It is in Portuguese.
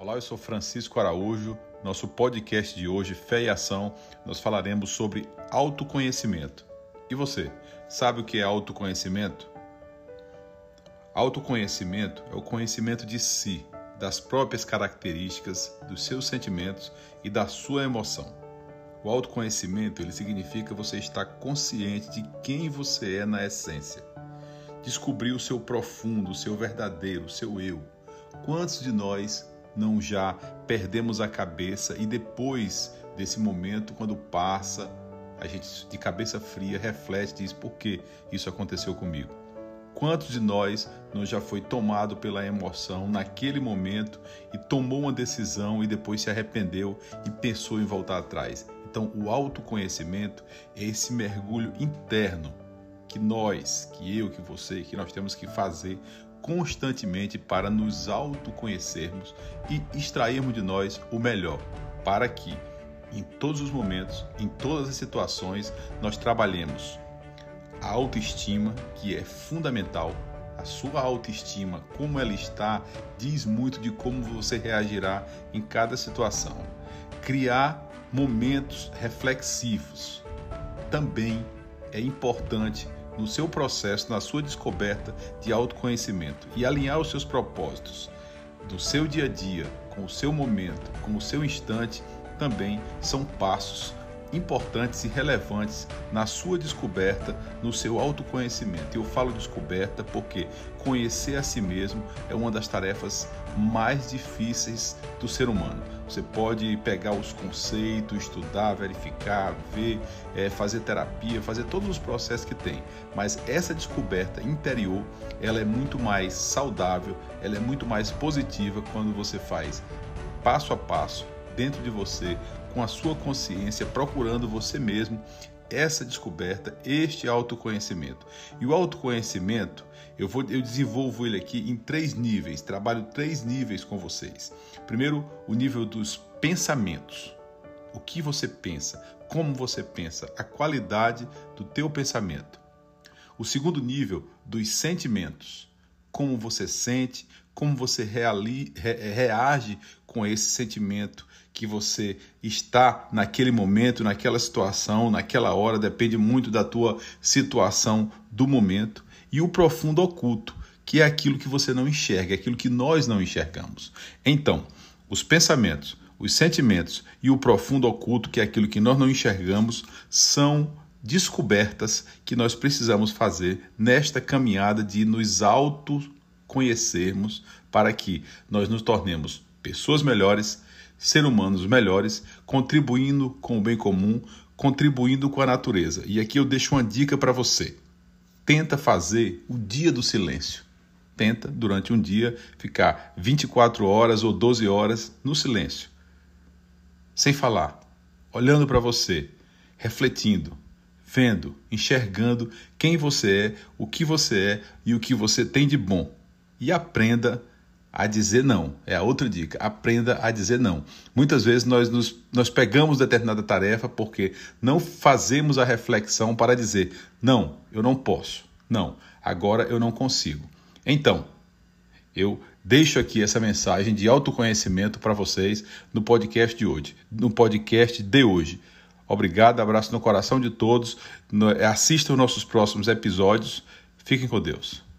Olá, eu sou Francisco Araújo. Nosso podcast de hoje, Fé e Ação, nós falaremos sobre autoconhecimento. E você, sabe o que é autoconhecimento? Autoconhecimento é o conhecimento de si, das próprias características, dos seus sentimentos e da sua emoção. O autoconhecimento, ele significa você estar consciente de quem você é na essência. Descobrir o seu profundo, o seu verdadeiro, o seu eu. Quantos de nós não já perdemos a cabeça e depois desse momento, quando passa, a gente de cabeça fria reflete e diz por que isso aconteceu comigo? Quantos de nós não já foi tomado pela emoção naquele momento e tomou uma decisão e depois se arrependeu e pensou em voltar atrás? Então, o autoconhecimento é esse mergulho interno que nós, que eu, que você, que nós temos que fazer constantemente para nos autoconhecermos e extrairmos de nós o melhor, para que em todos os momentos, em todas as situações, nós trabalhemos a autoestima, que é fundamental. A sua autoestima, como ela está, diz muito de como você reagirá em cada situação. Criar momentos reflexivos também é importante no seu processo, na sua descoberta de autoconhecimento e alinhar os seus propósitos do seu dia a dia com o seu momento, com o seu instante, também são passos importantes e relevantes na sua descoberta, no seu autoconhecimento. Eu falo descoberta porque conhecer a si mesmo é uma das tarefas mais difíceis do ser humano. Você pode pegar os conceitos, estudar, verificar, ver, é, fazer terapia, fazer todos os processos que tem, mas essa descoberta interior ela é muito mais saudável, ela é muito mais positiva quando você faz passo a passo dentro de você, com a sua consciência, procurando você mesmo essa descoberta, este autoconhecimento. E o autoconhecimento, eu vou eu desenvolvo ele aqui em três níveis, trabalho três níveis com vocês. Primeiro, o nível dos pensamentos. O que você pensa, como você pensa, a qualidade do teu pensamento. O segundo nível dos sentimentos. Como você sente, como você reali, re, reage com esse sentimento que você está naquele momento, naquela situação, naquela hora, depende muito da tua situação do momento. E o profundo oculto, que é aquilo que você não enxerga, é aquilo que nós não enxergamos. Então, os pensamentos, os sentimentos e o profundo oculto, que é aquilo que nós não enxergamos, são descobertas que nós precisamos fazer nesta caminhada de nos autoconhecermos para que nós nos tornemos pessoas melhores, ser humanos melhores, contribuindo com o bem comum, contribuindo com a natureza. E aqui eu deixo uma dica para você. Tenta fazer o dia do silêncio. Tenta, durante um dia, ficar 24 horas ou 12 horas no silêncio, sem falar, olhando para você, refletindo, vendo, enxergando quem você é, o que você é e o que você tem de bom. E aprenda a dizer não. É a outra dica. Aprenda a dizer não. Muitas vezes nós, nos, nós pegamos determinada tarefa porque não fazemos a reflexão para dizer: não, eu não posso. Não, agora eu não consigo. Então, eu deixo aqui essa mensagem de autoconhecimento para vocês no podcast de hoje. No podcast de hoje. Obrigado, abraço no coração de todos. Assistam nossos próximos episódios. Fiquem com Deus.